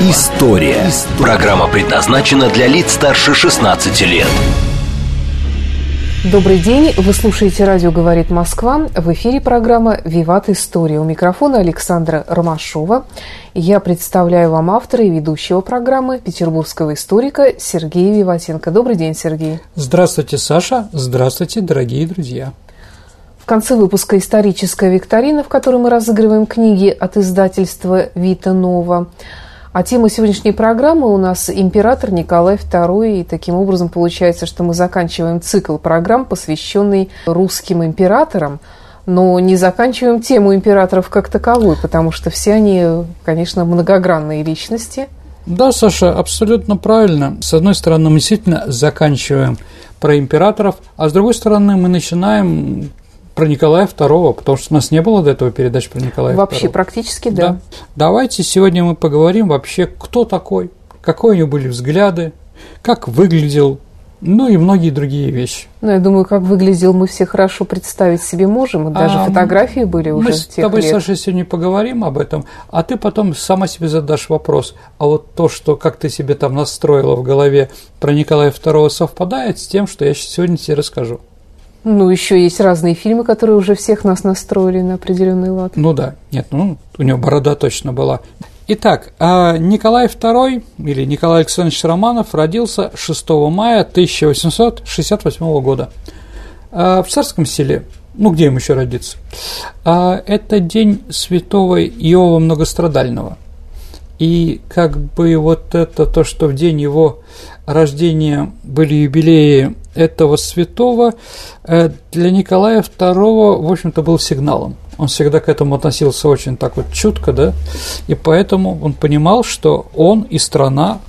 История». Программа предназначена для лиц старше 16 лет. Добрый день. Вы слушаете «Радио говорит Москва». В эфире программа «Виват История». У микрофона Александра Ромашова. Я представляю вам автора и ведущего программы петербургского историка Сергея Виватенко. Добрый день, Сергей. Здравствуйте, Саша. Здравствуйте, дорогие друзья. В конце выпуска «Историческая викторина», в которой мы разыгрываем книги от издательства «Вита Нова». А тема сегодняшней программы у нас император Николай II. И таким образом получается, что мы заканчиваем цикл программ, посвященный русским императорам, но не заканчиваем тему императоров как таковой, потому что все они, конечно, многогранные личности. Да, Саша, абсолютно правильно. С одной стороны, мы действительно заканчиваем про императоров, а с другой стороны, мы начинаем про Николая II, потому что у нас не было до этого передач про Николая Вообще II. практически да. да. Давайте сегодня мы поговорим вообще, кто такой, какие у него были взгляды, как выглядел, ну и многие другие вещи. Ну, я думаю, как выглядел, мы все хорошо представить себе можем. Даже а, фотографии были уже мы с тобой, лет. Саша, сегодня поговорим об этом, а ты потом сама себе задашь вопрос. А вот то, что как ты себе там настроила в голове про Николая II, совпадает с тем, что я сегодня тебе расскажу. Ну, еще есть разные фильмы, которые уже всех нас настроили на определенный лад. Ну да, нет, ну у него борода точно была. Итак, а Николай II или Николай Александрович Романов родился 6 мая 1868 года а, в Царском селе. Ну, где им еще родиться? А, это день святого Иова Многострадального. И как бы вот это то, что в день его рождения были юбилеи этого святого, э, для Николая II, в общем-то, был сигналом. Он всегда к этому относился очень так вот чутко, да, и поэтому он понимал, что он и страна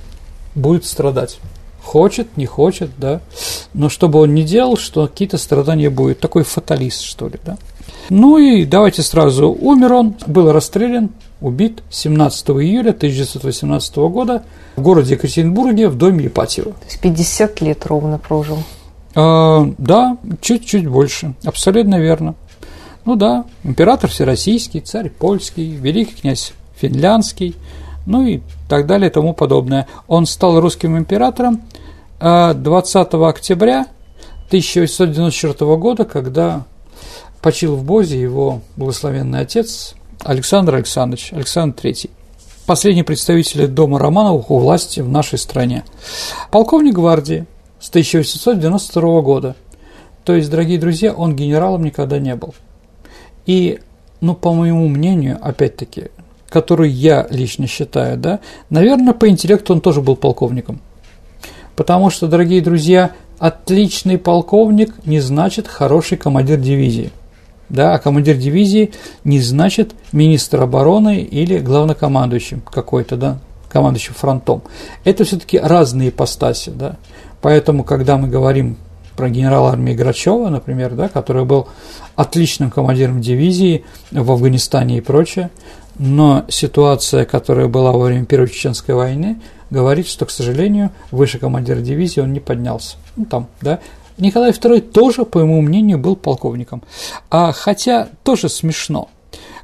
будет страдать. Хочет, не хочет, да, но что бы он ни делал, что какие-то страдания будут. Такой фаталист, что ли, да. Ну и давайте сразу, умер он, был расстрелян, убит 17 июля 1918 года в городе Екатеринбурге в доме Ипатьева. То есть 50 лет ровно прожил. А, да, чуть-чуть больше, абсолютно верно. Ну да, император всероссийский, царь польский, великий князь финляндский, ну и так далее и тому подобное. Он стал русским императором 20 а, октября 1894 года, когда почил в Бозе его благословенный отец Александр Александрович, Александр III последний представитель дома Романовых у власти в нашей стране. Полковник гвардии с 1892 года. То есть, дорогие друзья, он генералом никогда не был. И, ну, по моему мнению, опять-таки, который я лично считаю, да, наверное, по интеллекту он тоже был полковником. Потому что, дорогие друзья, отличный полковник не значит хороший командир дивизии. Да, а командир дивизии не значит министр обороны или главнокомандующим какой-то, да, командующим фронтом. Это все-таки разные ипостаси, да. Поэтому, когда мы говорим про генерала армии Грачева, например, да, который был отличным командиром дивизии в Афганистане и прочее, но ситуация, которая была во время Первой Чеченской войны, говорит, что, к сожалению, выше командира дивизии он не поднялся. Ну, там, да. Николай II тоже, по моему мнению, был полковником. А, хотя тоже смешно.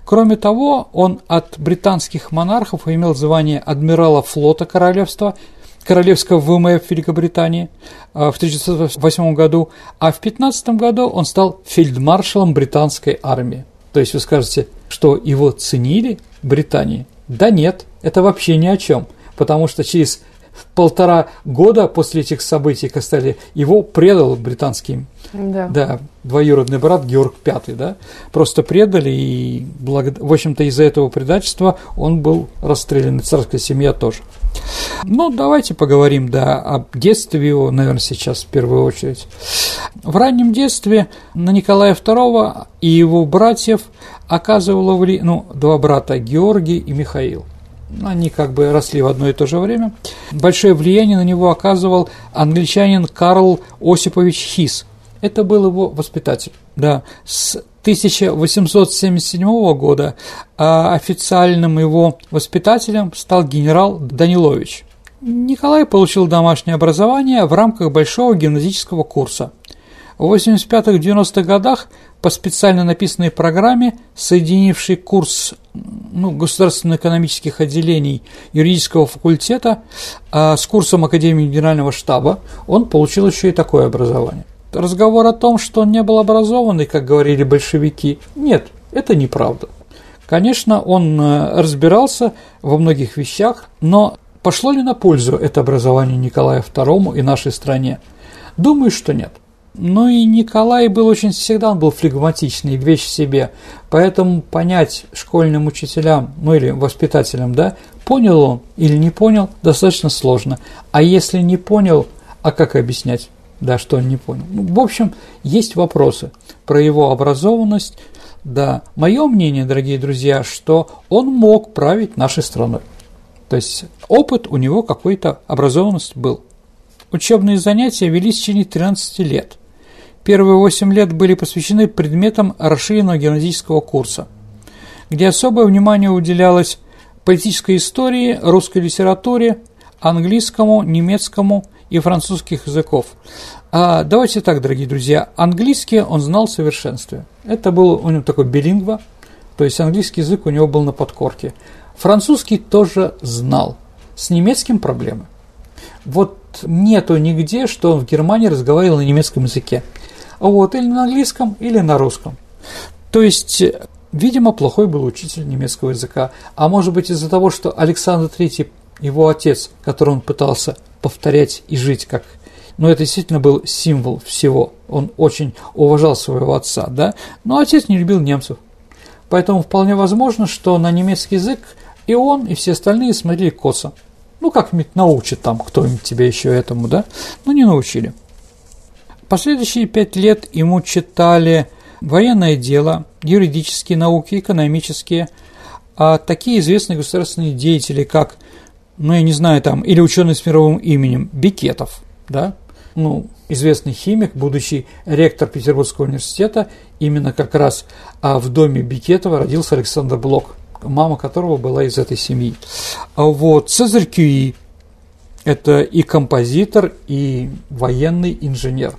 Кроме того, он от британских монархов имел звание адмирала флота королевства – королевского ВМФ Великобритании а, в 1908 году, а в 15 году он стал фельдмаршалом британской армии. То есть вы скажете, что его ценили в Британии? Да нет, это вообще ни о чем, потому что через полтора года после этих событий Костелли его предал британский да. Да, двоюродный брат Георг V, да, просто предали, и, в общем-то, из-за этого предательства он был расстрелян, и царская семья тоже. Ну, давайте поговорим, да, о детстве его, наверное, сейчас в первую очередь. В раннем детстве на Николая II и его братьев оказывало влияние, ну, два брата, Георгий и Михаил. Они как бы росли в одно и то же время. Большое влияние на него оказывал англичанин Карл Осипович Хис. Это был его воспитатель. Да, с 1877 года а официальным его воспитателем стал генерал Данилович. Николай получил домашнее образование в рамках большого гимназического курса. В 85-90-х годах по специально написанной программе, соединившей курс ну, государственно-экономических отделений юридического факультета а, с курсом Академии Генерального штаба, он получил еще и такое образование. Разговор о том, что он не был образованный, как говорили большевики, нет, это неправда. Конечно, он э, разбирался во многих вещах, но пошло ли на пользу это образование Николаю II и нашей стране? Думаю, что нет. Ну и Николай был очень всегда он был флегматичный, вещь в себе. Поэтому понять школьным учителям, ну или воспитателям, да, понял он или не понял, достаточно сложно. А если не понял, а как объяснять, да, что он не понял? Ну, в общем, есть вопросы про его образованность. Да, мое мнение, дорогие друзья, что он мог править нашей страной. То есть опыт у него какой-то образованность был. Учебные занятия велись в течение 13 лет – Первые 8 лет были посвящены предметам расширенного гимназического курса, где особое внимание уделялось политической истории, русской литературе, английскому, немецкому и французских языков. А давайте так, дорогие друзья, английский он знал в совершенстве. Это был у него такой билингва, то есть английский язык у него был на подкорке. Французский тоже знал. С немецким проблемы. Вот нету нигде, что он в Германии разговаривал на немецком языке. Вот, или на английском, или на русском. То есть, видимо, плохой был учитель немецкого языка. А может быть из-за того, что Александр III, его отец, который он пытался повторять и жить как но это действительно был символ всего. Он очень уважал своего отца, да, но отец не любил немцев. Поэтому вполне возможно, что на немецкий язык и он, и все остальные смотрели косо. Ну, как-нибудь научит там кто-нибудь тебя еще этому, да? Но не научили. Последующие пять лет ему читали военное дело, юридические науки, экономические, а такие известные государственные деятели, как, ну, я не знаю, там, или ученый с мировым именем Бикетов, да, ну, известный химик, будущий ректор Петербургского университета, именно как раз а в доме Бикетова родился Александр Блок, мама которого была из этой семьи. А вот Цезарь Кюи, это и композитор, и военный инженер.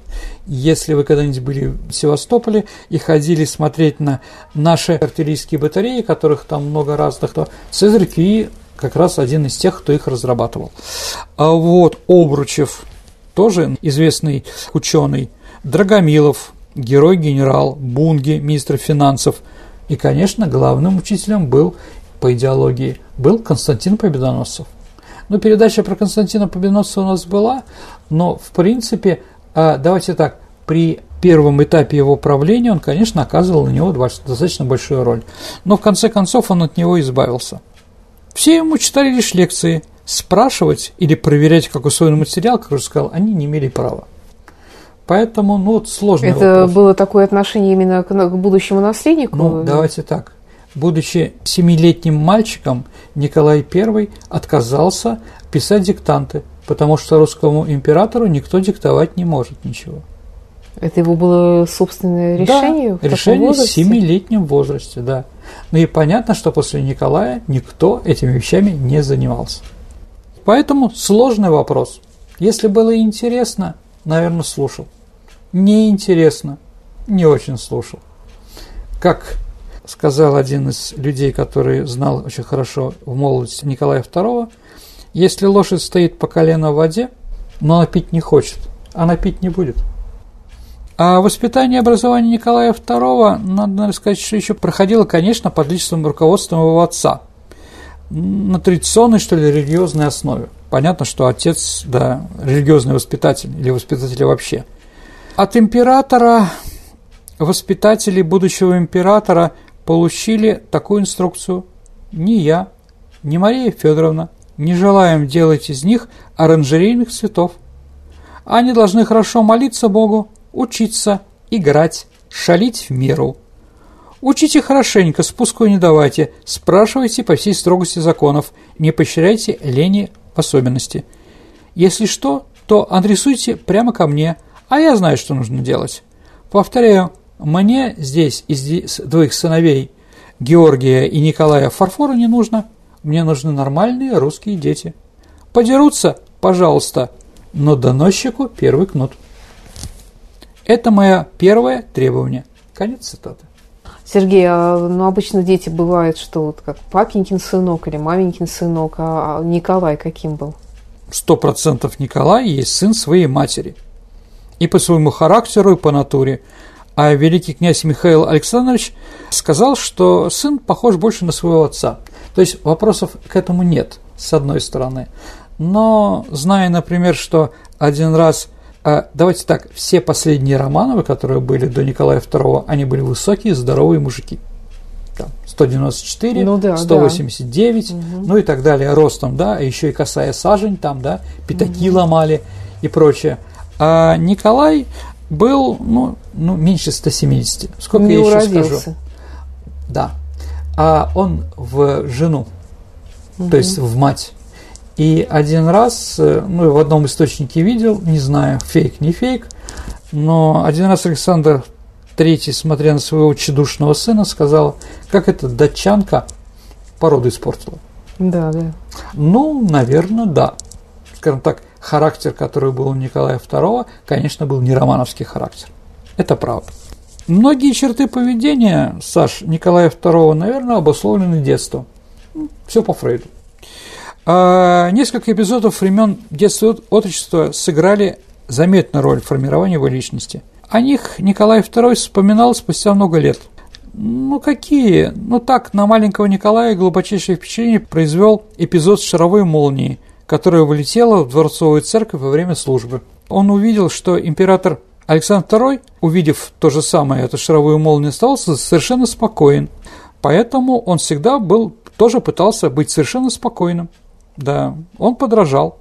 Если вы когда-нибудь были в Севастополе и ходили смотреть на наши артиллерийские батареи, которых там много разных, то Цезарь Кюи как раз один из тех, кто их разрабатывал. А вот Обручев, тоже известный ученый, Драгомилов, герой-генерал, Бунги, министр финансов. И, конечно, главным учителем был по идеологии был Константин Победоносцев. Ну, передача про Константина Победоносца у нас была, но, в принципе, а, давайте так, при первом этапе его правления он, конечно, оказывал на него достаточно большую роль. Но, в конце концов, он от него избавился. Все ему читали лишь лекции. Спрашивать или проверять, как усвоен материал, как уже сказал, они не имели права. Поэтому, ну, вот сложно. Это вопрос. было такое отношение именно к, к будущему наследнику? Ну, давайте так. Будучи семилетним мальчиком, Николай I отказался писать диктанты, потому что русскому императору никто диктовать не может ничего. Это его было собственное решение? Да, решение в семилетнем возрасте, да. Ну и понятно, что после Николая никто этими вещами не занимался. Поэтому сложный вопрос. Если было интересно, наверное, слушал. Неинтересно, не очень слушал. Как сказал один из людей, который знал очень хорошо в молодости Николая II, если лошадь стоит по колено в воде, но она пить не хочет, она пить не будет. А воспитание и образование Николая II, надо сказать, что еще проходило, конечно, под личным руководством его отца. На традиционной, что ли, религиозной основе. Понятно, что отец, да, религиозный воспитатель или воспитатель вообще. От императора, воспитателей будущего императора – получили такую инструкцию. Ни я, ни Мария Федоровна не желаем делать из них оранжерейных цветов. Они должны хорошо молиться Богу, учиться, играть, шалить в меру. Учите хорошенько, спуску не давайте, спрашивайте по всей строгости законов, не поощряйте лени в особенности. Если что, то адресуйте прямо ко мне, а я знаю, что нужно делать. Повторяю, мне здесь из двоих сыновей Георгия и Николая фарфора не нужно. Мне нужны нормальные русские дети. Подерутся, пожалуйста, но доносчику первый кнут. Это мое первое требование. Конец цитаты. Сергей, а, ну обычно дети бывают, что вот как папенькин сынок или маменькин сынок, а, а Николай каким был? Сто процентов Николай есть сын своей матери. И по своему характеру, и по натуре. А великий князь Михаил Александрович сказал, что сын похож больше на своего отца. То есть вопросов к этому нет, с одной стороны. Но зная, например, что один раз а давайте так, все последние Романовы, которые были до Николая II, они были высокие, здоровые мужики. Там, 194, ну, да, 189, да. ну и так далее, ростом, да, а еще и касая сажень там, да, пятаки угу. ломали и прочее. А Николай был, ну, ну меньше 170. Сколько Не я еще уродился. скажу? Да. А он в жену, угу. то есть в мать. И один раз, э, ну, в одном источнике видел, не знаю, фейк, не фейк, но один раз Александр Третий, смотря на своего чудушного сына, сказал, как эта датчанка породу испортила. Да, да. Ну, наверное, да. Скажем так, характер, который был у Николая II, конечно, был не романовский характер. Это правда. Многие черты поведения, Саш, Николая II, наверное, обусловлены детством. Все по Фрейду. А несколько эпизодов времен детства и отрочества сыграли заметную роль в формировании его личности. О них Николай II вспоминал спустя много лет. Ну какие? Ну так, на маленького Николая глубочайшее впечатление произвел эпизод с шаровой молнией, которая вылетела в дворцовую церковь во время службы. Он увидел, что император Александр II, увидев то же самое, эту шаровую молнию, остался совершенно спокоен. Поэтому он всегда был, тоже пытался быть совершенно спокойным. Да, он подражал.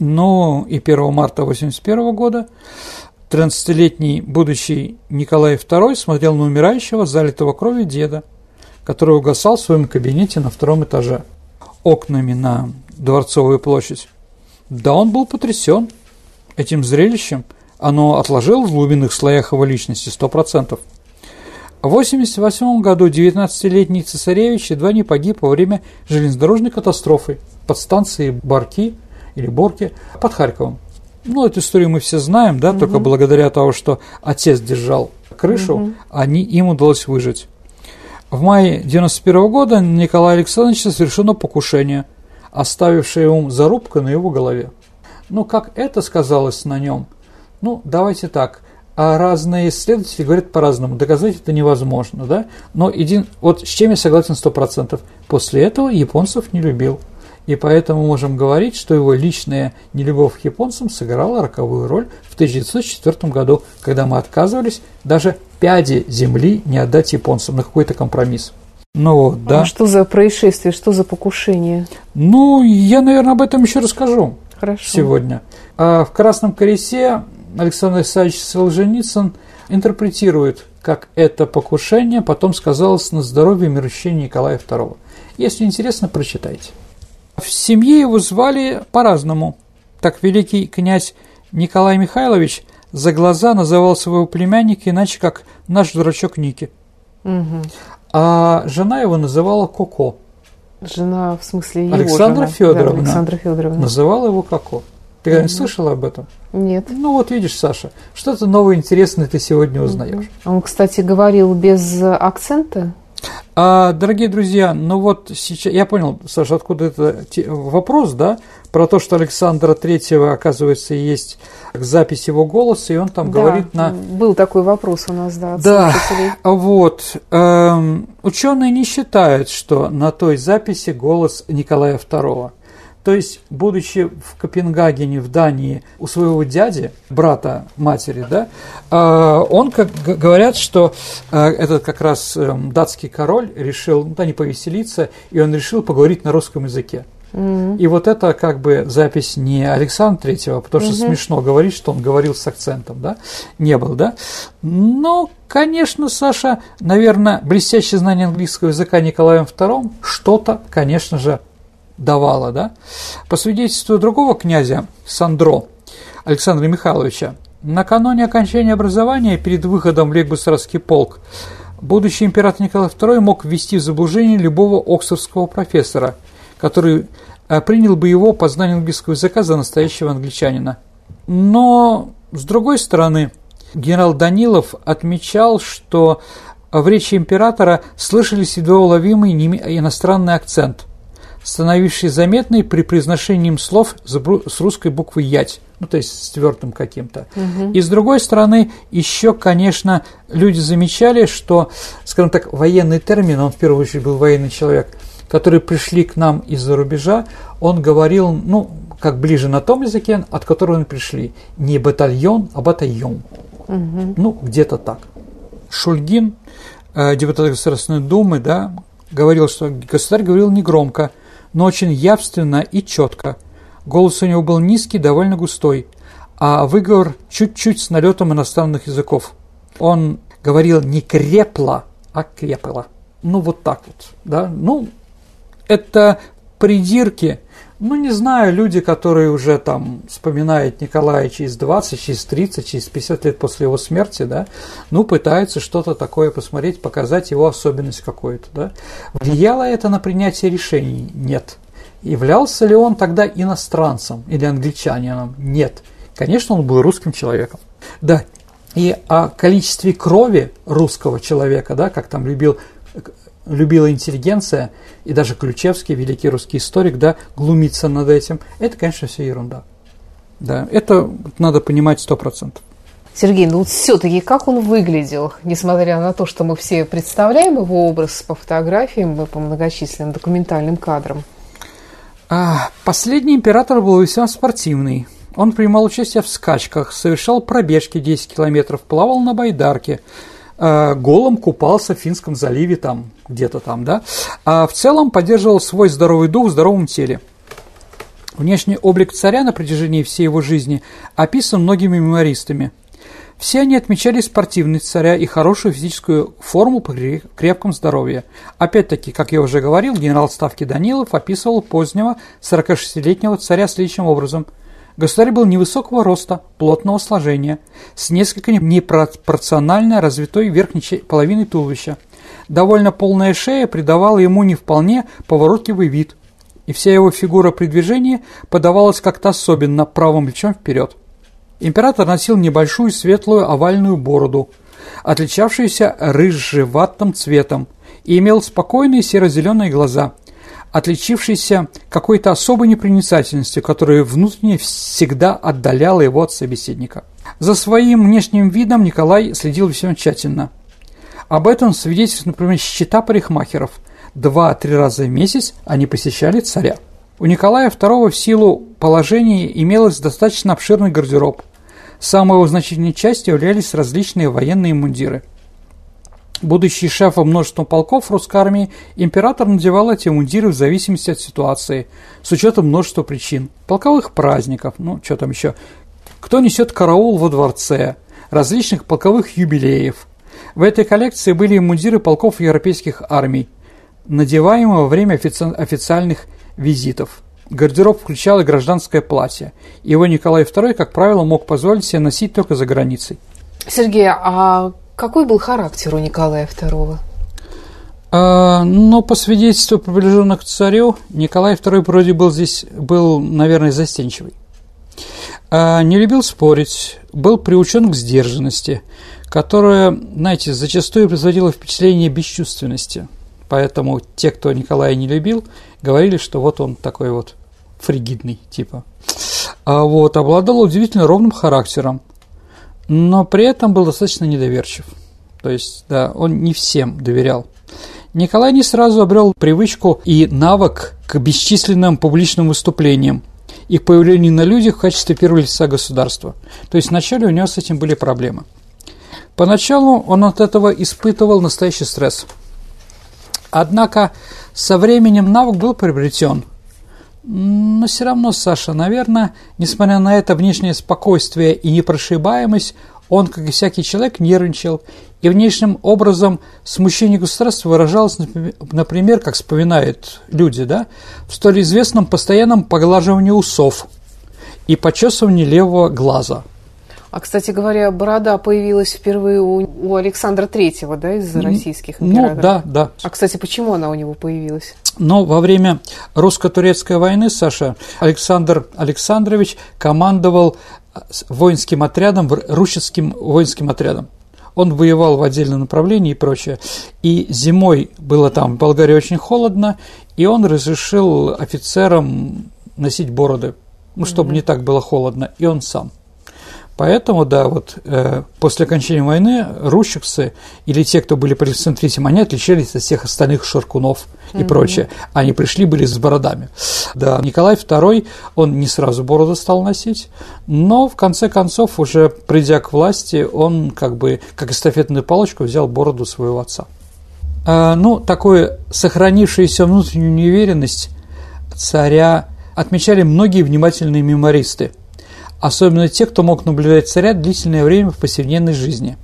Но и 1 марта 1981 года 13-летний будущий Николай II смотрел на умирающего, залитого кровью деда, который угасал в своем кабинете на втором этаже, окнами на Дворцовую площадь. Да, он был потрясен этим зрелищем, оно отложило в глубинных слоях его личности 100%. В 1988 году 19-летний цесаревич едва не погиб во время железнодорожной катастрофы под станцией Барки или Борки под Харьковом. Ну, эту историю мы все знаем, да, угу. только благодаря тому, что отец держал крышу, угу. они, им удалось выжить. В мае 1991 года Николая Александровича совершено покушение, оставившее ему зарубку на его голове. Ну, как это сказалось на нем? Ну, давайте так – а разные исследователи говорят по-разному. Доказать это невозможно, да? Но един... вот с чем я согласен сто процентов. После этого японцев не любил. И поэтому можем говорить, что его личная нелюбовь к японцам сыграла роковую роль в 1904 году, когда мы отказывались даже пяди земли не отдать японцам на какой-то компромисс. Ну вот, да. А что за происшествие, что за покушение? Ну, я, наверное, об этом еще расскажу. Хорошо. Сегодня. А в Красном колесе Александр Исаевич Солженицын интерпретирует, как это покушение потом сказалось на здоровье и мирощении Николая II. Если интересно, прочитайте. В семье его звали по-разному. Так великий князь Николай Михайлович за глаза называл своего племянника иначе, как наш дурачок Ники. Угу. А жена его называла Коко. Жена, в смысле, его Александра жена. Федоровна, да, Александра Федоровна. называла его Коко. Ты mm-hmm. слышала об этом? Нет. Ну вот видишь, Саша, что-то новое интересное ты сегодня узнаешь. Mm-hmm. Он, кстати, говорил без акцента. А, дорогие друзья, ну вот сейчас я понял, Саша, откуда это вопрос, да, про то, что Александра Третьего, оказывается, есть запись его голоса, и он там да, говорит на. Был такой вопрос у нас, да. Да. Вот эм, ученые не считают, что на той записи голос Николая II. То есть, будучи в Копенгагене, в Дании, у своего дяди, брата матери, да, а, он, как говорят, что а, этот как раз эм, датский король решил, ну, да, не повеселиться, и он решил поговорить на русском языке. Mm-hmm. И вот это как бы запись не Александра Третьего, потому что mm-hmm. смешно говорить, что он говорил с акцентом, да? Не был, да? Но, конечно, Саша, наверное, блестящее знание английского языка Николаем II что-то, конечно же, давало, да? По свидетельству другого князя Сандро, Александра Михайловича, накануне окончания образования перед выходом в Лейбусарский полк будущий император Николай II мог ввести в заблуждение любого оксфордского профессора, который э, принял бы его по знанию английского языка за настоящего англичанина. Но, с другой стороны, генерал Данилов отмечал, что в речи императора слышались едва уловимый иностранный акцент, становивший заметный при произношении слов с русской буквы «ять», ну, то есть с твердым каким-то. Угу. И с другой стороны, еще, конечно, люди замечали, что, скажем так, военный термин, он в первую очередь был военный человек, которые пришли к нам из-за рубежа, он говорил, ну, как ближе на том языке, от которого они пришли. Не батальон, а батальон. Угу. Ну, где-то так. Шульгин, э, депутат Государственной Думы, да, говорил, что государь говорил негромко, но очень явственно и четко – Голос у него был низкий, довольно густой, а выговор чуть-чуть с налетом иностранных языков. Он говорил не крепло, а крепло. Ну, вот так вот, да. Ну, это придирки. Ну, не знаю, люди, которые уже там вспоминают Николая через 20, через 30, через 50 лет после его смерти, да, ну, пытаются что-то такое посмотреть, показать его особенность какую-то, да. Влияло это на принятие решений? Нет. Являлся ли он тогда иностранцем или англичанином? Нет. Конечно, он был русским человеком. Да, и о количестве крови русского человека, да, как там любил, любила интеллигенция, и даже Ключевский, великий русский историк, да, глумится над этим, это, конечно, все ерунда. Да, это надо понимать сто процентов. Сергей, ну вот все-таки как он выглядел, несмотря на то, что мы все представляем его образ по фотографиям и по многочисленным документальным кадрам? А, последний император был весьма спортивный. Он принимал участие в скачках, совершал пробежки 10 километров, плавал на байдарке, голым купался в Финском заливе там, где-то там, да. А в целом поддерживал свой здоровый дух в здоровом теле. Внешний облик царя на протяжении всей его жизни описан многими мемористами – все они отмечали спортивность царя и хорошую физическую форму при крепком здоровье. Опять-таки, как я уже говорил, генерал Ставки Данилов описывал позднего 46-летнего царя следующим образом. Государь был невысокого роста, плотного сложения, с несколько непропорционально развитой верхней половиной туловища. Довольно полная шея придавала ему не вполне поворотливый вид, и вся его фигура при движении подавалась как-то особенно правым плечом вперед. Император носил небольшую светлую овальную бороду, отличавшуюся рыжеватым цветом, и имел спокойные серо-зеленые глаза, отличившиеся какой-то особой непроницательностью, которая внутренне всегда отдаляла его от собеседника. За своим внешним видом Николай следил весьма тщательно. Об этом свидетельствует, например, счета парикмахеров. Два-три раза в месяц они посещали царя. У Николая II в силу положения имелось достаточно обширный гардероб – Самой его значительной частью являлись различные военные мундиры. Будучи шефом множества полков русской армии, император надевал эти мундиры в зависимости от ситуации, с учетом множества причин. Полковых праздников, ну, что там еще, кто несет караул во дворце, различных полковых юбилеев. В этой коллекции были мундиры полков европейских армий, надеваемые во время офици официальных визитов. Гардероб включал и гражданское платье. Его Николай II, как правило, мог позволить себе носить только за границей. Сергей, а какой был характер у Николая II? А, но по свидетельству приближенных к царю, Николай II вроде был здесь, был, наверное, застенчивый. А, не любил спорить, был приучен к сдержанности, которая, знаете, зачастую производила впечатление бесчувственности. Поэтому те, кто Николая не любил, говорили, что вот он такой вот фригидный типа. А вот, обладал удивительно ровным характером, но при этом был достаточно недоверчив. То есть, да, он не всем доверял. Николай не сразу обрел привычку и навык к бесчисленным публичным выступлениям и к появлению на людях в качестве первого лица государства. То есть вначале у него с этим были проблемы. Поначалу он от этого испытывал настоящий стресс. Однако со временем навык был приобретен – Но все равно, Саша, наверное, несмотря на это внешнее спокойствие и непрошибаемость, он, как и всякий человек, нервничал, и внешним образом смущение государства выражалось, например, как вспоминают люди, да, в столь известном постоянном поглаживании усов и почесывании левого глаза – а, кстати говоря, борода появилась впервые у, у Александра Третьего, да, из российских ну, императоров? Ну, да, да. А, кстати, почему она у него появилась? Но во время русско-турецкой войны, Саша, Александр Александрович командовал воинским отрядом, русским воинским отрядом. Он воевал в отдельном направлении и прочее. И зимой было там в Болгарии очень холодно, и он разрешил офицерам носить бороды, ну, чтобы mm-hmm. не так было холодно, и он сам – Поэтому, да, вот э, после окончания войны рущиксы или те, кто были при центризме, они отличались от всех остальных шаркунов и mm-hmm. прочее. Они пришли, были с бородами. Да, Николай II, он не сразу бороду стал носить, но в конце концов, уже придя к власти, он как бы, как эстафетную палочку, взял бороду своего отца. А, ну, такую сохранившуюся внутреннюю неуверенность царя отмечали многие внимательные мемористы – особенно те, кто мог наблюдать царя длительное время в повседневной жизни.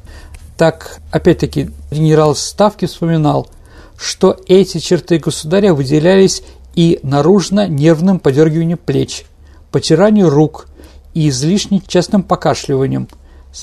Так, опять-таки, генерал Ставки вспоминал, что эти черты государя выделялись и наружно нервным подергиванием плеч, потиранию рук и излишне частым покашливанием,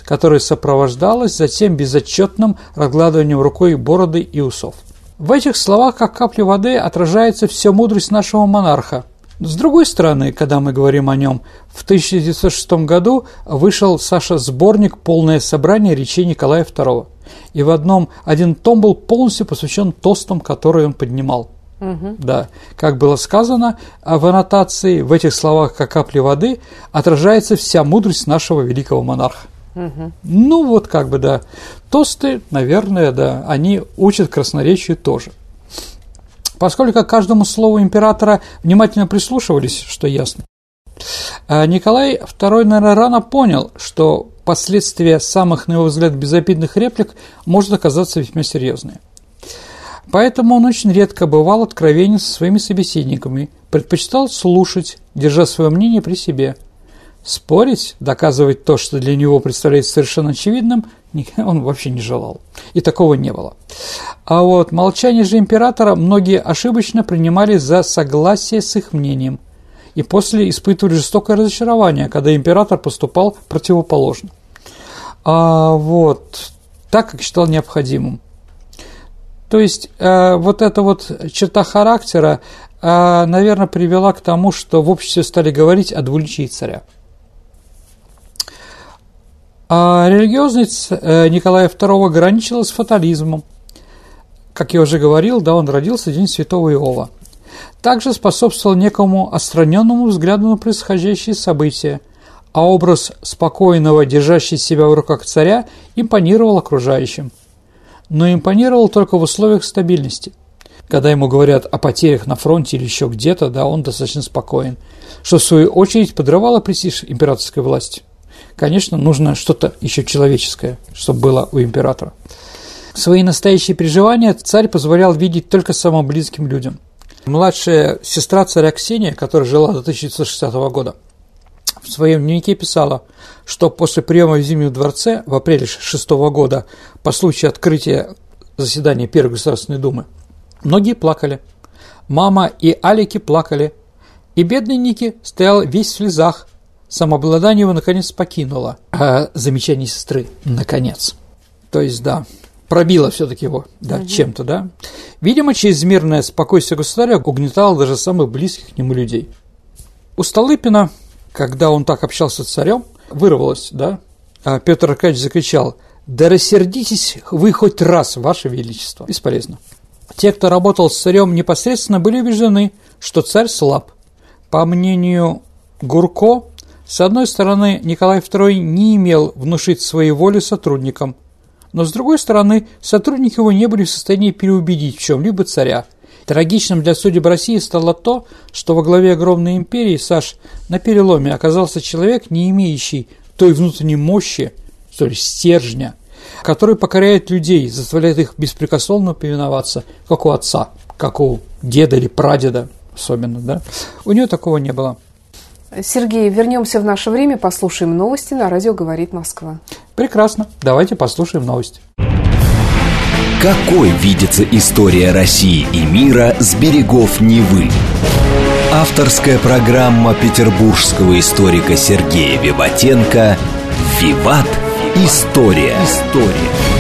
которое сопровождалось затем безотчетным разгладыванием рукой бороды и усов. В этих словах, как капли воды, отражается вся мудрость нашего монарха – с другой стороны, когда мы говорим о нем, в 1906 году вышел Саша сборник «Полное собрание речей Николая II». И в одном один том был полностью посвящен тостам, которые он поднимал. Угу. Да, как было сказано в аннотации, в этих словах, как капли воды, отражается вся мудрость нашего великого монарха. Угу. Ну вот как бы да, тосты, наверное, да, они учат красноречию тоже. Поскольку к каждому слову императора внимательно прислушивались, что ясно, а Николай II, наверное, рано понял, что последствия самых, на его взгляд, безобидных реплик может оказаться весьма серьезные. Поэтому он очень редко бывал откровенен со своими собеседниками, предпочитал слушать, держа свое мнение при себе. Спорить, доказывать то, что для него представляется совершенно очевидным, он вообще не желал. И такого не было. А вот молчание же императора многие ошибочно принимали за согласие с их мнением. И после испытывали жестокое разочарование, когда император поступал противоположно. А вот так, как считал необходимым. То есть э, вот эта вот черта характера, э, наверное, привела к тому, что в обществе стали говорить о двуличии царя. А религиозность э, Николая II граничила с фатализмом. Как я уже говорил, да, он родился в день святого Иова. Также способствовал некому отстраненному взгляду на происходящие события, а образ спокойного, держащего себя в руках царя импонировал окружающим. Но импонировал только в условиях стабильности. Когда ему говорят о потерях на фронте или еще где-то, да, он достаточно спокоен, что в свою очередь подрывало престиж императорской власти конечно, нужно что-то еще человеческое, чтобы было у императора. Свои настоящие переживания царь позволял видеть только самым близким людям. Младшая сестра царя Ксения, которая жила до 1960 года, в своем дневнике писала, что после приема в Зимнем дворце в апреле 6 года по случаю открытия заседания Первой Государственной Думы многие плакали. Мама и Алики плакали. И бедный Ники стоял весь в слезах, самообладание его наконец покинуло. А замечание сестры наконец. То есть, да, пробило все-таки его, да, угу. чем-то, да. Видимо, чрезмерное спокойствие государя угнетало даже самых близких к нему людей. У Столыпина, когда он так общался с царем, вырвалось, да, а Петр Аркадьевич закричал, «Да рассердитесь вы хоть раз, Ваше Величество!» Бесполезно. Те, кто работал с царем непосредственно, были убеждены, что царь слаб. По мнению Гурко, с одной стороны, Николай II не имел внушить своей воли сотрудникам, но с другой стороны, сотрудники его не были в состоянии переубедить в чем-либо царя. Трагичным для судеб России стало то, что во главе огромной империи, Саш, на переломе оказался человек, не имеющий той внутренней мощи, то есть стержня, который покоряет людей, заставляет их беспрекословно повиноваться, как у отца, как у деда или прадеда. особенно, да. У нее такого не было. Сергей, вернемся в наше время, послушаем новости на радио «Говорит Москва». Прекрасно. Давайте послушаем новости. Какой видится история России и мира с берегов Невы? Авторская программа петербургского историка Сергея Виватенко «Виват. История». История.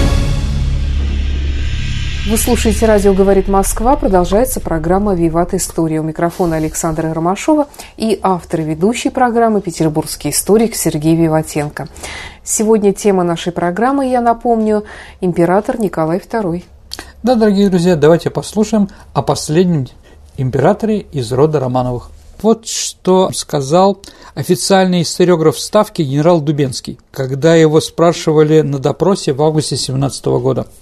Вы слушаете «Радио говорит Москва». Продолжается программа «Виват История». У микрофона Александра Ромашова и автор и ведущий программы петербургский историк Сергей Виватенко. Сегодня тема нашей программы, я напомню, император Николай II. Да, дорогие друзья, давайте послушаем о последнем императоре из рода Романовых. Вот что сказал официальный историограф Ставки генерал Дубенский, когда его спрашивали на допросе в августе 17 года –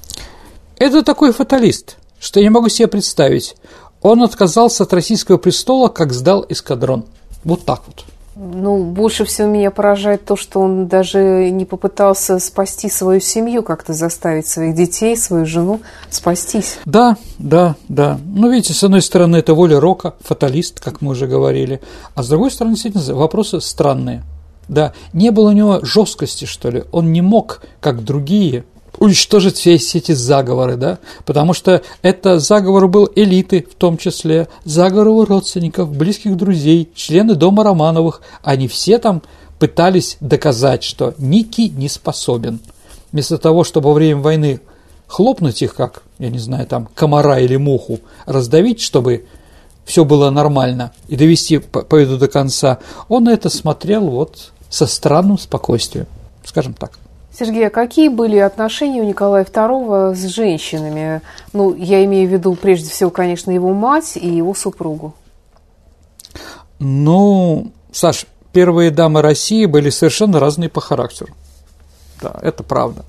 это такой фаталист, что я не могу себе представить. Он отказался от российского престола, как сдал эскадрон. Вот так вот. Ну, больше всего меня поражает то, что он даже не попытался спасти свою семью, как-то заставить своих детей, свою жену спастись. Да, да, да. Ну, видите, с одной стороны, это воля Рока, фаталист, как мы уже говорили, а с другой стороны, действительно, вопросы странные. Да, не было у него жесткости, что ли. Он не мог, как другие, уничтожить все эти заговоры, да, потому что это заговор был элиты, в том числе заговор его родственников, близких друзей, члены дома Романовых, они все там пытались доказать, что Ники не способен. Вместо того, чтобы во время войны хлопнуть их, как, я не знаю, там, комара или муху, раздавить, чтобы все было нормально и довести победу до конца, он это смотрел вот со странным спокойствием, скажем так. Сергей, а какие были отношения у Николая II с женщинами? Ну, я имею в виду, прежде всего, конечно, его мать и его супругу. Ну, Саш, первые дамы России были совершенно разные по характеру. Да, это правда.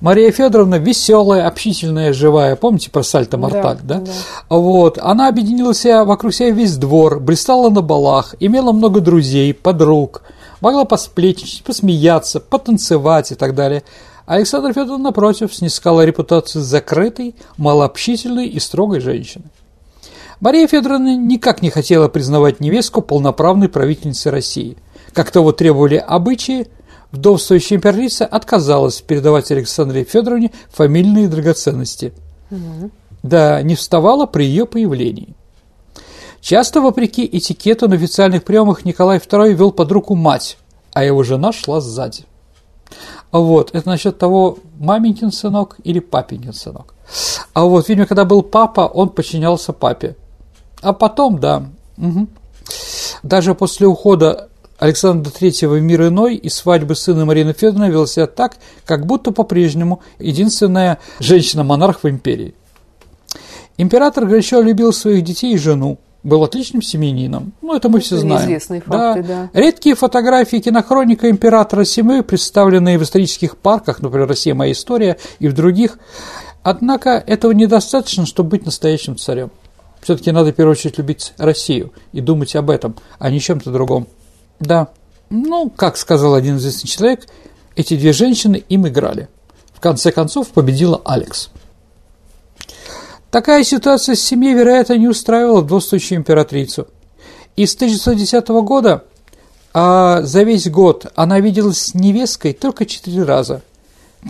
Мария Федоровна веселая, общительная, живая. Помните про Сальто Мартак, да, да? да? Вот. Она объединила себя вокруг себя весь двор, блистала на балах, имела много друзей, подруг – могла посплетничать, посмеяться, потанцевать и так далее. Александр Федоровна, напротив, снискала репутацию закрытой, малообщительной и строгой женщины. Мария Федоровна никак не хотела признавать невестку полноправной правительницей России. Как того требовали обычаи, вдовствующая императрица отказалась передавать Александре Федоровне фамильные драгоценности. Угу. Да, не вставала при ее появлении. Часто, вопреки этикету, на официальных приемах Николай II вел под руку мать, а его жена шла сзади. Вот, это насчет того, маменькин сынок или папенькин сынок. А вот, видимо, когда был папа, он подчинялся папе. А потом, да, угу. даже после ухода Александра III в мир иной и свадьбы сына Марины Федоровны вел себя так, как будто по-прежнему единственная женщина-монарх в империи. Император горячо любил своих детей и жену, был отличным семьянином. Ну, это мы все знаем. Известные факты, да. да. Редкие фотографии кинохроника императора Семы, представленные в исторических парках, например, «Россия. Моя история» и в других. Однако этого недостаточно, чтобы быть настоящим царем. Все-таки надо в первую очередь любить Россию и думать об этом, а не чем-то другом. Да, ну, как сказал один известный человек, эти две женщины им играли. В конце концов победила Алекс. Такая ситуация в семье, вероятно, не устраивала вдовствующую императрицу. И с 1910 года а за весь год она виделась с невесткой только четыре раза.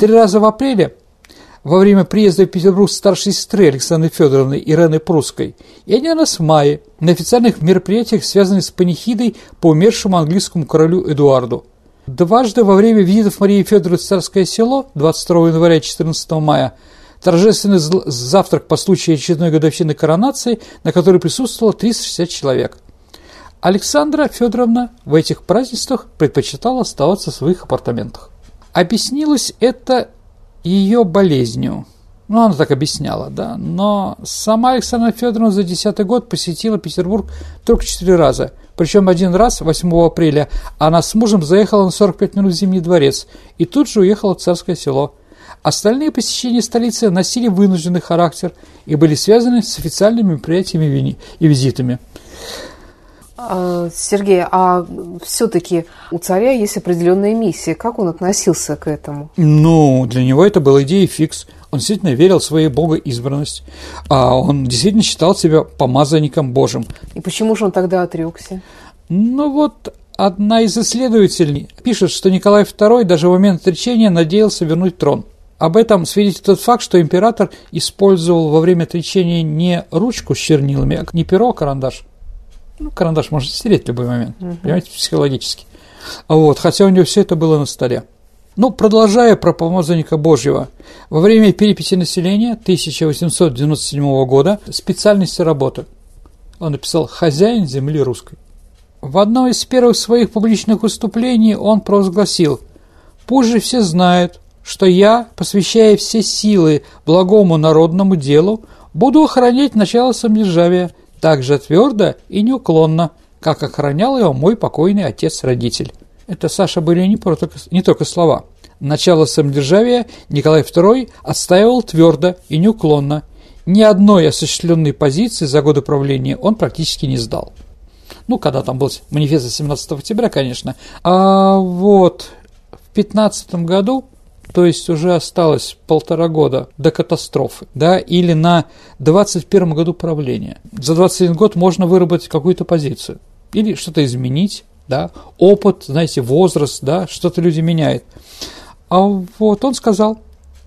Три раза в апреле, во время приезда в Петербург старшей сестры Александры Федоровны Ирены Прусской, и один раз в мае на официальных мероприятиях, связанных с панихидой по умершему английскому королю Эдуарду. Дважды во время визитов Марии Федоровны в Царское село 22 января и 14 мая – торжественный завтрак по случаю очередной годовщины коронации, на которой присутствовало 360 человек. Александра Федоровна в этих празднествах предпочитала оставаться в своих апартаментах. Объяснилось это ее болезнью. Ну, она так объясняла, да. Но сама Александра Федоровна за 10 год посетила Петербург только 4 раза. Причем один раз, 8 апреля, она с мужем заехала на 45 минут в Зимний дворец и тут же уехала в Царское село – Остальные посещения столицы носили вынужденный характер и были связаны с официальными мероприятиями и визитами. А, Сергей, а все-таки у царя есть определенная миссия. Как он относился к этому? Ну, для него это была идея фикс. Он действительно верил в свою богоизбранность, а он действительно считал себя помазанником Божьим. И почему же он тогда отрекся? Ну вот, одна из исследователей пишет, что Николай II даже в момент отречения надеялся вернуть трон. Об этом свидетельствует тот факт, что император использовал во время отречения не ручку с чернилами, а не перо, а карандаш. Ну, карандаш можно стереть в любой момент, угу. понимаете, психологически. Вот, хотя у него все это было на столе. Ну, продолжая про помазанника Божьего, во время переписи населения 1897 года специальности работы он написал «Хозяин земли русской». В одном из первых своих публичных выступлений он провозгласил «Пусть же все знают, что я, посвящая все силы благому народному делу, буду охранять начало самодержавия так же твердо и неуклонно, как охранял его мой покойный отец-родитель». Это, Саша, были не, только, не только слова. Начало самодержавия Николай II отстаивал твердо и неуклонно. Ни одной осуществленной позиции за годы правления он практически не сдал. Ну, когда там был манифест 17 октября, конечно. А вот в 15 году то есть уже осталось полтора года до катастрофы, да, или на 21 году правления. За 21 год можно выработать какую-то позицию или что-то изменить, да, опыт, знаете, возраст, да, что-то люди меняют. А вот он сказал,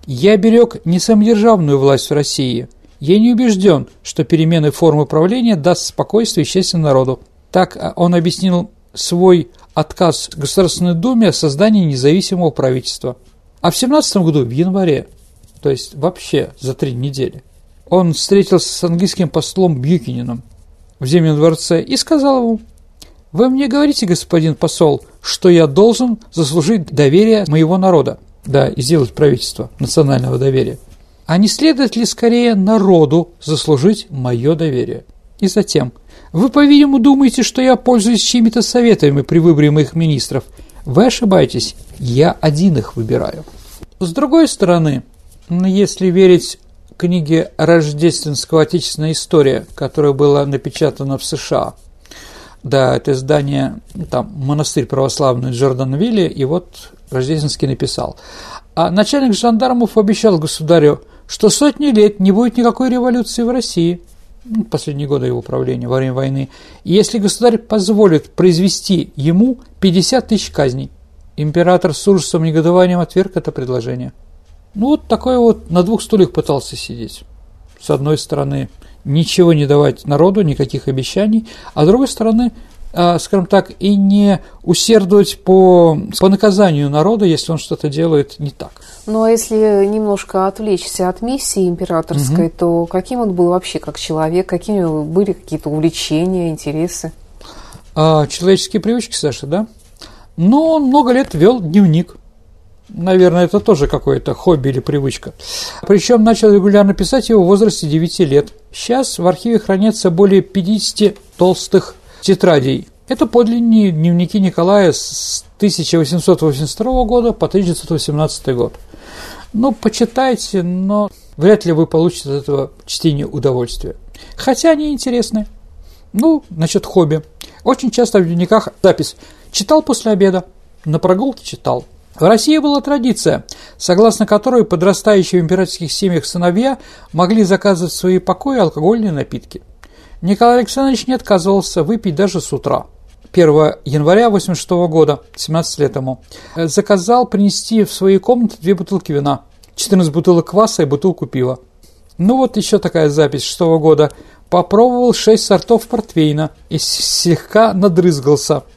я берег не самодержавную власть в России, я не убежден, что перемены формы правления даст спокойствие и счастье народу. Так он объяснил свой отказ Государственной Думе о создании независимого правительства. А в 17 году, в январе, то есть вообще за три недели, он встретился с английским послом Бьюкинином в Зимнем дворце и сказал ему, вы мне говорите, господин посол, что я должен заслужить доверие моего народа, да, и сделать правительство национального доверия. А не следует ли скорее народу заслужить мое доверие? И затем, вы, по-видимому, думаете, что я пользуюсь чьими-то советами при выборе моих министров. Вы ошибаетесь, я один их выбираю. С другой стороны, если верить книге «Рождественского отечественная история», которая была напечатана в США – да, это издание, ну, там, монастырь православный Джорданвилли, и вот Рождественский написал. А начальник жандармов обещал государю, что сотни лет не будет никакой революции в России, ну, последние годы его правления, во время войны, если государь позволит произвести ему 50 тысяч казней. Император с ужасом и негодованием отверг это предложение. Ну, вот такой вот на двух стульях пытался сидеть. С одной стороны, ничего не давать народу, никаких обещаний, а с другой стороны, скажем так, и не усердовать по, по наказанию народа, если он что-то делает не так. Ну а если немножко отвлечься от миссии императорской, угу. то каким он был вообще как человек, какими были какие-то увлечения, интересы? А, человеческие привычки, Саша, да? Ну, он много лет вел дневник. Наверное, это тоже какое-то хобби или привычка. Причем начал регулярно писать его в возрасте 9 лет. Сейчас в архиве хранятся более 50 толстых тетрадей. Это подлинные дневники Николая с 1882 года по 1918 год. Ну, почитайте, но вряд ли вы получите от этого чтения удовольствие. Хотя они интересны. Ну, значит, хобби. Очень часто в дневниках запись «Читал после обеда», «На прогулке читал», в России была традиция, согласно которой подрастающие в императорских семьях сыновья могли заказывать в свои покои алкогольные напитки. Николай Александрович не отказывался выпить даже с утра. 1 января 1986 года, 17 лет ему, заказал принести в свои комнаты две бутылки вина, 14 бутылок кваса и бутылку пива. Ну вот еще такая запись 6 года. Попробовал 6 сортов портвейна и слегка надрызгался –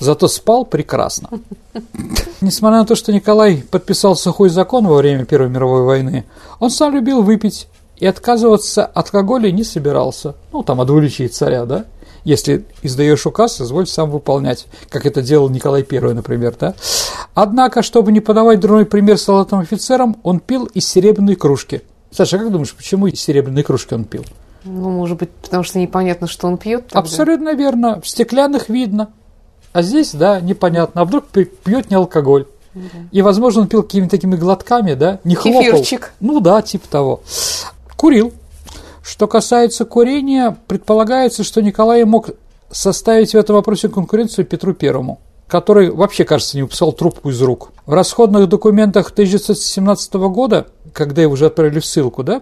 зато спал прекрасно. Несмотря на то, что Николай подписал сухой закон во время Первой мировой войны, он сам любил выпить и отказываться от алкоголя не собирался. Ну, там, от величия царя, да? Если издаешь указ, изволь сам выполнять, как это делал Николай I, например, да? Однако, чтобы не подавать дурной пример солдатам офицерам, он пил из серебряной кружки. Саша, как думаешь, почему из серебряной кружки он пил? Ну, может быть, потому что непонятно, что он пьет. Абсолютно верно. В стеклянных видно. А здесь, да, непонятно. А вдруг пьет не алкоголь? Да. И, возможно, он пил какими-то такими глотками, да, не хлопал. Кефирчик. Ну да, типа того. Курил. Что касается курения, предполагается, что Николай мог составить в этом вопросе конкуренцию Петру Первому, который вообще, кажется, не выпускал трубку из рук. В расходных документах 1917 года, когда его уже отправили в ссылку, да,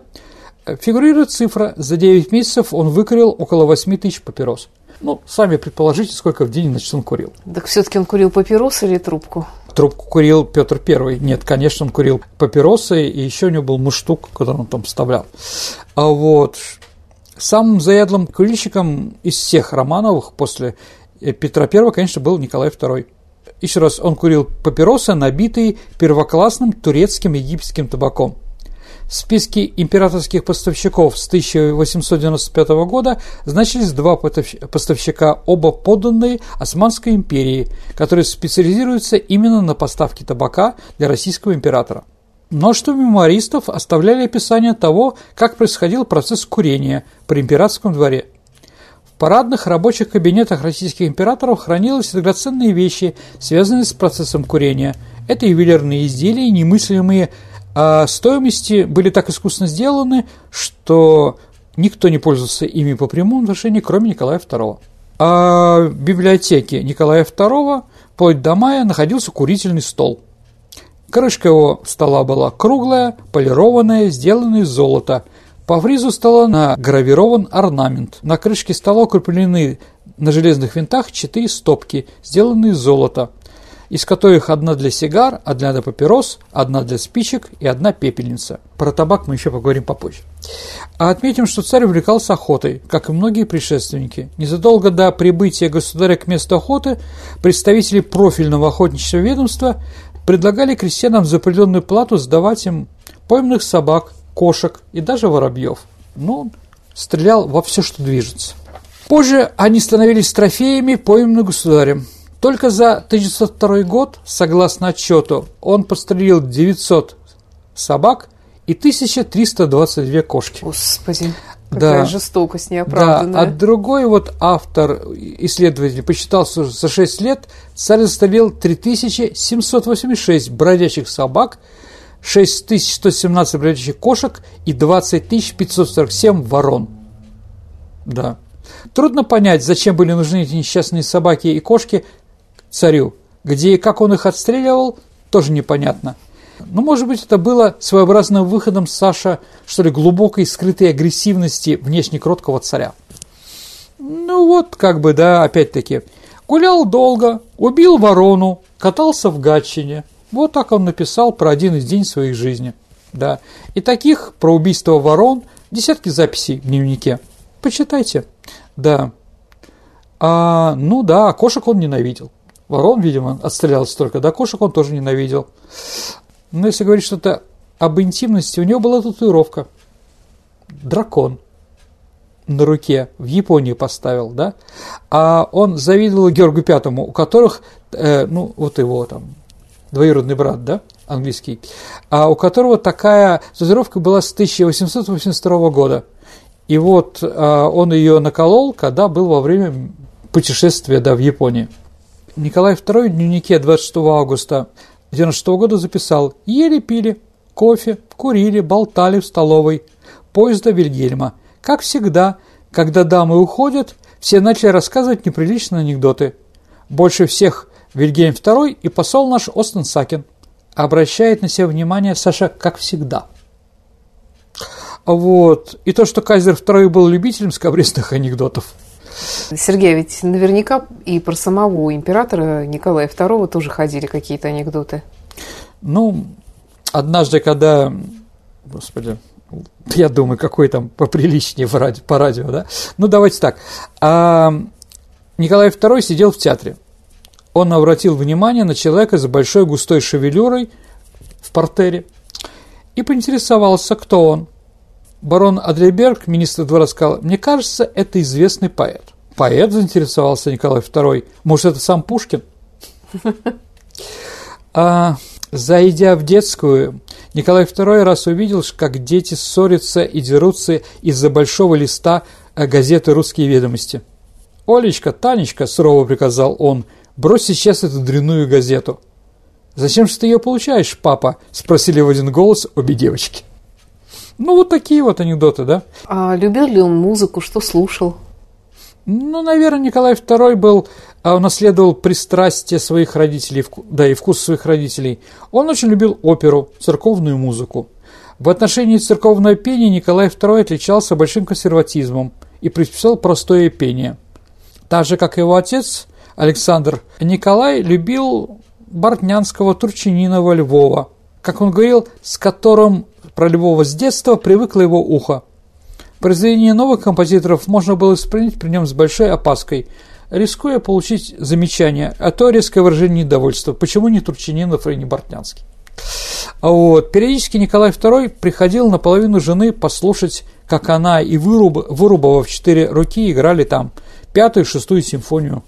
фигурирует цифра, за 9 месяцев он выкурил около 8 тысяч папирос. Ну, сами предположите, сколько в день, значит, он курил. Так все-таки он курил папиросы или трубку? Трубку курил Петр Первый. Нет, конечно, он курил папиросы, и еще у него был муштук, который он там вставлял. А вот самым заядлым курильщиком из всех Романовых после Петра Первого, конечно, был Николай Второй. Еще раз, он курил папиросы, набитые первоклассным турецким египетским табаком – в списке императорских поставщиков с 1895 года значились два поставщика, оба подданные Османской империи, которые специализируются именно на поставке табака для российского императора. Множество мемуаристов оставляли описание того, как происходил процесс курения при императорском дворе. В парадных рабочих кабинетах российских императоров хранились драгоценные вещи, связанные с процессом курения. Это ювелирные изделия, немыслимые а стоимости были так искусно сделаны, что никто не пользовался ими по прямому отношению, кроме Николая II. А в библиотеке Николая II вплоть до мая находился курительный стол. Крышка его стола была круглая, полированная, сделанная из золота. По фризу стола награвирован орнамент. На крышке стола укреплены на железных винтах четыре стопки, сделанные из золота из которых одна для сигар, одна для папирос, одна для спичек и одна пепельница. Про табак мы еще поговорим попозже. А отметим, что царь увлекался охотой, как и многие предшественники. Незадолго до прибытия государя к месту охоты представители профильного охотничьего ведомства предлагали крестьянам за определенную плату сдавать им пойманных собак, кошек и даже воробьев. Ну, стрелял во все, что движется. Позже они становились трофеями, пойманных государем. Только за 1902 год, согласно отчету, он подстрелил 900 собак и 1322 кошки. Господи, какая да. жестокость неоправданная. Да, а другой вот автор, исследователь, посчитал, что за 6 лет царь застрелил 3786 бродячих собак, 6117 бродячих кошек и 20547 ворон. Да. Трудно понять, зачем были нужны эти несчастные собаки и кошки, царю. Где и как он их отстреливал, тоже непонятно. Ну, может быть, это было своеобразным выходом Саша, что ли, глубокой скрытой агрессивности внешне кроткого царя. Ну вот, как бы, да, опять-таки. Гулял долго, убил ворону, катался в Гатчине. Вот так он написал про один из дней своей жизни. Да. И таких про убийство ворон десятки записей в дневнике. Почитайте. Да. А, ну да, кошек он ненавидел. Ворон, видимо, отстрелялся только, да, кошек он тоже ненавидел. Но если говорить что-то об интимности, у него была татуировка. Дракон на руке в Японии поставил, да, а он завидовал Георгу Пятому, у которых, э, ну, вот его там, двоюродный брат, да, английский, а у которого такая татуировка была с 1882 года. И вот э, он ее наколол, когда был во время путешествия, да, в Японии. Николай II в дневнике 26 августа 1996 года записал «Ели, пили, кофе, курили, болтали в столовой, поезда Вильгельма. Как всегда, когда дамы уходят, все начали рассказывать неприличные анекдоты. Больше всех Вильгельм II и посол наш Остен Сакин. Обращает на себя внимание Саша, как всегда. Вот. И то, что Кайзер II был любителем скобрезных анекдотов – Сергей, ведь наверняка и про самого императора Николая II тоже ходили какие-то анекдоты. Ну, однажды, когда, господи, я думаю, какой там поприличнее по радио, да? Ну, давайте так. А, Николай II сидел в театре. Он обратил внимание на человека с большой густой шевелюрой в портере и поинтересовался, кто он – барон Адлеберг, министр двора, сказал, мне кажется, это известный поэт. Поэт заинтересовался Николай II. Может, это сам Пушкин? А, зайдя в детскую, Николай II раз увидел, как дети ссорятся и дерутся из-за большого листа э, газеты «Русские ведомости». «Олечка, Танечка», – сурово приказал он, – «брось сейчас эту дрянную газету». «Зачем же ты ее получаешь, папа?» – спросили в один голос обе девочки. Ну, вот такие вот анекдоты, да? А любил ли он музыку, что слушал? Ну, наверное, Николай II был, а, унаследовал пристрастие своих родителей, да и вкус своих родителей. Он очень любил оперу, церковную музыку. В отношении церковного пения Николай II отличался большим консерватизмом и предписал простое пение. Так же, как и его отец Александр, Николай любил бортнянского турчининова Львова, как он говорил, с которым про Львова с детства привыкло его ухо. Произведение новых композиторов можно было воспринять при нем с большой опаской, рискуя получить замечание, а то резкое выражение недовольства. Почему не Турчининов и не Бортнянский? А вот. Периодически Николай II приходил на половину жены послушать, как она и выруб, вырубова в четыре руки играли там пятую и шестую симфонию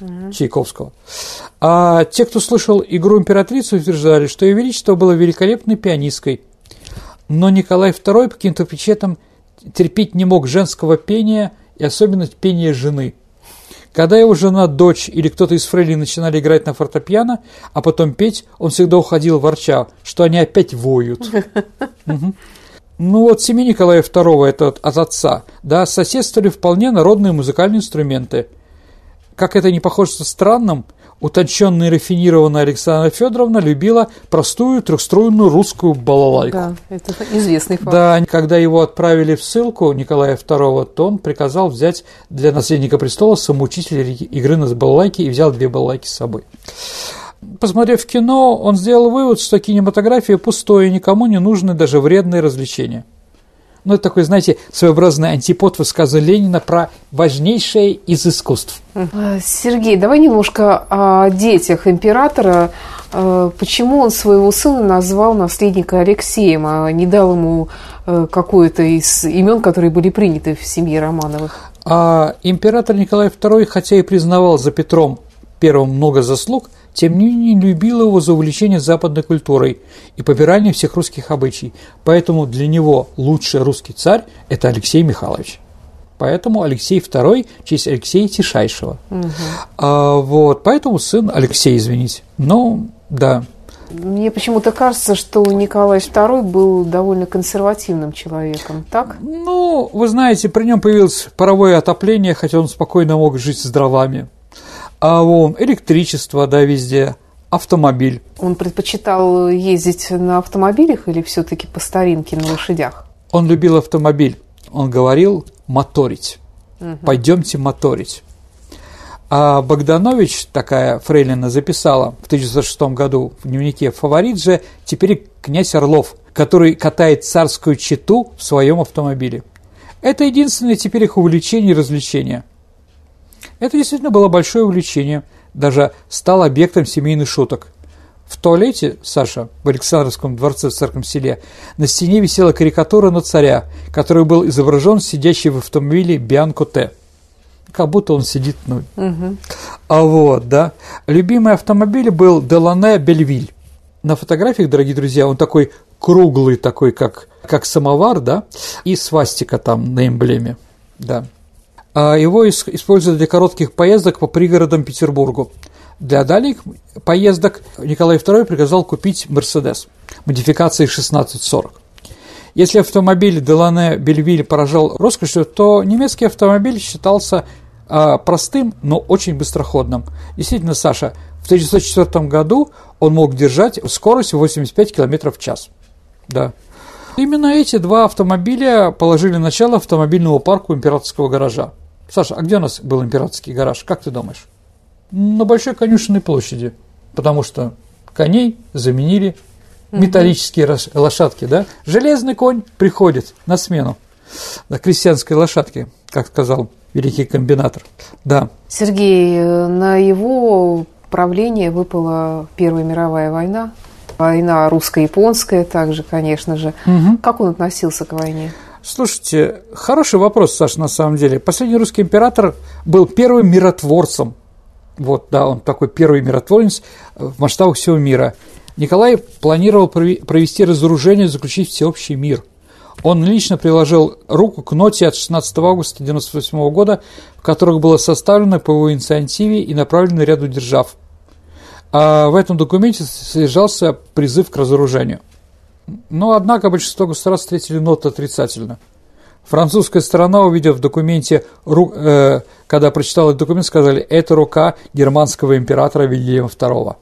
угу. Чайковского. А те, кто слышал игру императрицы, утверждали, что ее величество было великолепной пианисткой. Но Николай II каким-то причинам терпеть не мог женского пения и особенно пения жены. Когда его жена, дочь или кто-то из фрейли начинали играть на фортепиано, а потом петь, он всегда уходил ворча, что они опять воют. Ну вот в семье Николая II, это от отца, да, соседствовали вполне народные музыкальные инструменты. Как это не похоже странным, утонченная и рафинированная Александра Федоровна любила простую трехструйную русскую балалайку. Да, это известный факт. Да, когда его отправили в ссылку Николая II, то он приказал взять для наследника престола самоучителя игры на балалайке и взял две балалайки с собой. Посмотрев кино, он сделал вывод, что кинематография пустое, никому не нужны даже вредные развлечения. Ну, это такой, знаете, своеобразный антипод высказывания Ленина про важнейшее из искусств. А, Сергей, давай немножко о детях императора. А, почему он своего сына назвал наследника Алексеем, а не дал ему э, какое-то из имен, которые были приняты в семье Романовых? А император Николай II, хотя и признавал за Петром Первым много заслуг – тем не менее любил его за увлечение западной культурой и попирание всех русских обычаев, поэтому для него лучший русский царь – это Алексей Михайлович. Поэтому Алексей II – честь Алексея Тишайшего. Угу. А, вот, поэтому сын Алексей, извините. Ну, да. Мне почему-то кажется, что Николай II был довольно консервативным человеком, так? Ну, вы знаете, при нем появилось паровое отопление, хотя он спокойно мог жить с дровами а вон, электричество, да, везде, автомобиль. Он предпочитал ездить на автомобилях или все-таки по старинке на лошадях? Он любил автомобиль. Он говорил моторить. Угу. Пойдемте моторить. А Богданович, такая фрейлина, записала в 1906 году в дневнике «Фаворит же теперь князь Орлов, который катает царскую чету в своем автомобиле. Это единственное теперь их увлечение и развлечение. Это действительно было большое увлечение, даже стал объектом семейных шуток. В туалете, Саша, в Александровском дворце в Царском селе, на стене висела карикатура на царя, который был изображен сидящий в автомобиле Бианко Т. Как будто он сидит, ну. Угу. А вот, да. Любимый автомобиль был Делане Бельвиль. На фотографиях, дорогие друзья, он такой круглый, такой, как, как самовар, да, и свастика там на эмблеме, да. А его используют для коротких поездок по пригородам Петербургу. Для дальних поездок Николай II приказал купить «Мерседес» модификации 1640. Если автомобиль Делане Бельвиль поражал роскошью, то немецкий автомобиль считался а, простым, но очень быстроходным. Действительно, Саша, в 1904 году он мог держать скорость 85 км в час. Да. Именно эти два автомобиля положили начало автомобильному парку императорского гаража. Саша, а где у нас был императорский гараж? Как ты думаешь? На Большой конюшенной площади, потому что коней заменили металлические угу. лошадки, да? Железный конь приходит на смену на крестьянской лошадке, как сказал великий комбинатор. Да. Сергей, на его правление выпала Первая мировая война, война русско-японская также, конечно же. Угу. Как он относился к войне? Слушайте, хороший вопрос, Саша, на самом деле. Последний русский император был первым миротворцем. Вот, да, он такой первый миротворец в масштабах всего мира. Николай планировал провести разоружение и заключить всеобщий мир. Он лично приложил руку к ноте от 16 августа 1998 года, в которых было составлено по его инициативе и направлено ряду держав. А в этом документе содержался призыв к разоружению – но, однако, большинство государств встретили ноту отрицательно. Французская сторона, увидев в документе, э, когда прочитала документ, сказали, это рука германского императора Вильгельма II.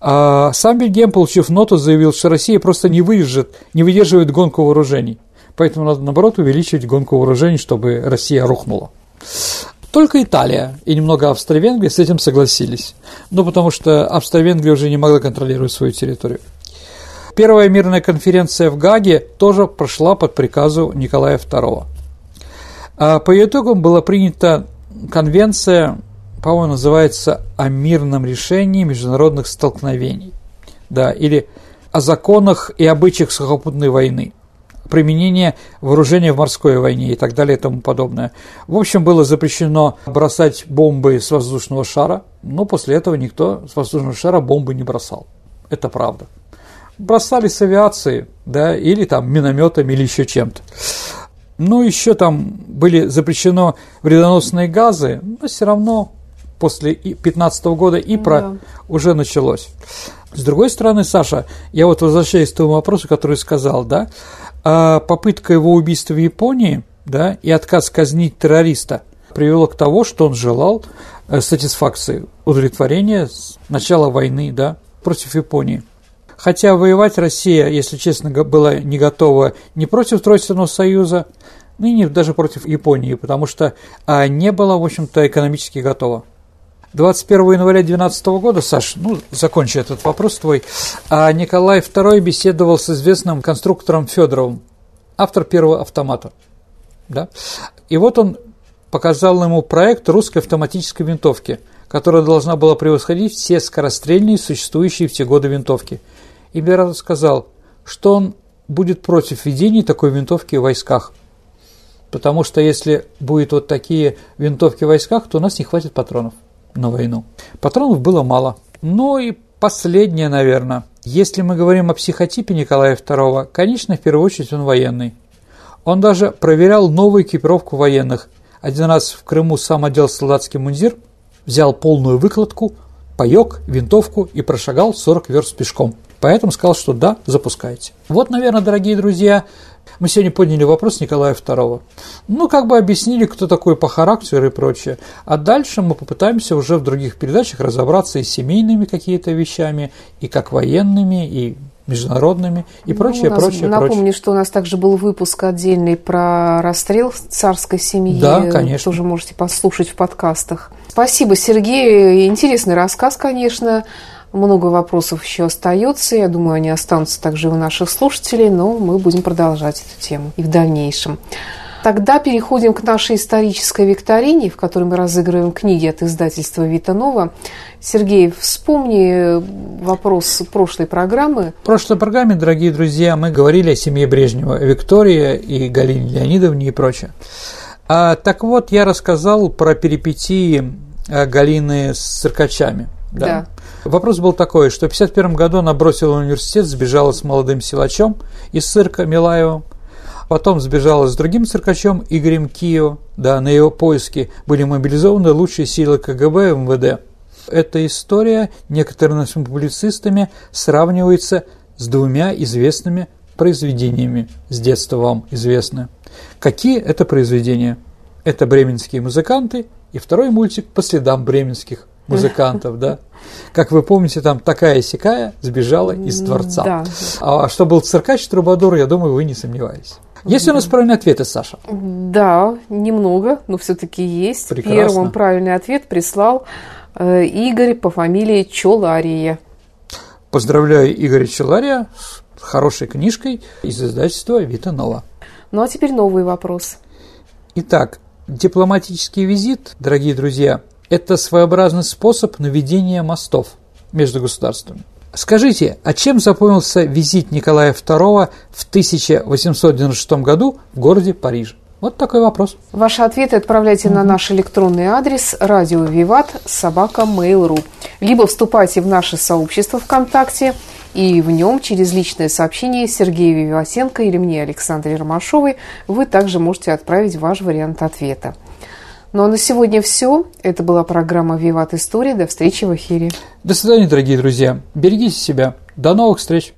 А сам Вильгельм, получив ноту, заявил, что Россия просто не выдержит, не выдерживает гонку вооружений. Поэтому надо, наоборот, увеличивать гонку вооружений, чтобы Россия рухнула. Только Италия и немного Австро-Венгрия с этим согласились. Ну, потому что Австро-Венгрия уже не могла контролировать свою территорию. Первая мирная конференция в Гаге тоже прошла под приказу Николая II. А по итогам была принята конвенция, по-моему, называется «О мирном решении международных столкновений», да, или «О законах и обычаях сухопутной войны» применение вооружения в морской войне и так далее и тому подобное. В общем, было запрещено бросать бомбы с воздушного шара, но после этого никто с воздушного шара бомбы не бросал. Это правда. Бросали с авиации, да, или там минометами, или еще чем-то. Ну, еще там были запрещены вредоносные газы, но все равно после 2015 года и про да. уже началось. С другой стороны, Саша, я вот возвращаюсь к тому вопросу, который сказал, да, а попытка его убийства в Японии да, и отказ казнить террориста привело к тому, что он желал э, сатисфакции, удовлетворения с начала войны да, против Японии. Хотя воевать Россия, если честно, была не готова не против Тройственного Союза, ну и не даже против Японии, потому что а, не была, в общем-то, экономически готова. 21 января 2012 года, Саш, ну, закончи этот вопрос твой, а Николай II беседовал с известным конструктором Федоровым, автор первого автомата. Да? И вот он показал ему проект русской автоматической винтовки, которая должна была превосходить все скорострельные существующие в те годы винтовки. Император сказал, что он будет против введения такой винтовки в войсках, потому что если будет вот такие винтовки в войсках, то у нас не хватит патронов на войну. Патронов было мало. Ну и последнее, наверное. Если мы говорим о психотипе Николая II, конечно, в первую очередь он военный. Он даже проверял новую экипировку военных. Один раз в Крыму сам одел солдатский мундир, взял полную выкладку, паёк, винтовку и прошагал 40 верст пешком. Поэтому сказал, что да, запускайте. Вот, наверное, дорогие друзья, мы сегодня подняли вопрос Николая II. Ну, как бы объяснили, кто такой по характеру и прочее. А дальше мы попытаемся уже в других передачах разобраться и с семейными какими-то вещами, и как военными, и международными и ну, прочее, нас, прочее, Напомню, прочее. что у нас также был выпуск отдельный про расстрел царской семьи. Да, конечно. Тоже можете послушать в подкастах. Спасибо, Сергей. Интересный рассказ, конечно. Много вопросов еще остается. Я думаю, они останутся также у наших слушателей, но мы будем продолжать эту тему и в дальнейшем. Тогда переходим к нашей исторической викторине, в которой мы разыгрываем книги от издательства «Вита Нова». Сергей, вспомни вопрос прошлой программы. В прошлой программе, дорогие друзья, мы говорили о семье Брежнева, Виктории и Галине Леонидовне и прочее. А, так вот, я рассказал про перипетии э, Галины с циркачами. Да. да. Вопрос был такой, что в 1951 году она бросила университет, сбежала с молодым силачом из цирка Милаевым, потом сбежала с другим циркачом Игорем Кио, да, на его поиски были мобилизованы лучшие силы КГБ и МВД. Эта история некоторыми публицистами сравнивается с двумя известными произведениями, с детства вам известны. Какие это произведения? Это «Бременские музыканты» и второй мультик «По следам бременских музыкантов, да. Как вы помните, там такая сякая сбежала из дворца. Да. А что был циркач Трубадур, я думаю, вы не сомневаетесь. Есть у нас правильные ответы, Саша? Да, немного, но все-таки есть. Прекрасно. Первым правильный ответ прислал э, Игорь по фамилии Чолария. Поздравляю Игоря Чолария с хорошей книжкой из издательства Вита Нова. Ну а теперь новый вопрос. Итак, дипломатический визит, дорогие друзья, это своеобразный способ наведения мостов между государствами. Скажите, а чем запомнился визит Николая II в 1896 году в городе Париж? Вот такой вопрос. Ваши ответы отправляйте угу. на наш электронный адрес радио Виват собака Mail.ru либо вступайте в наше сообщество ВКонтакте и в нем через личное сообщение Сергея Виватенко или мне, Александре Ромашовой, вы также можете отправить ваш вариант ответа. Ну а на сегодня все. Это была программа «Виват История». До встречи в эфире. До свидания, дорогие друзья. Берегите себя. До новых встреч.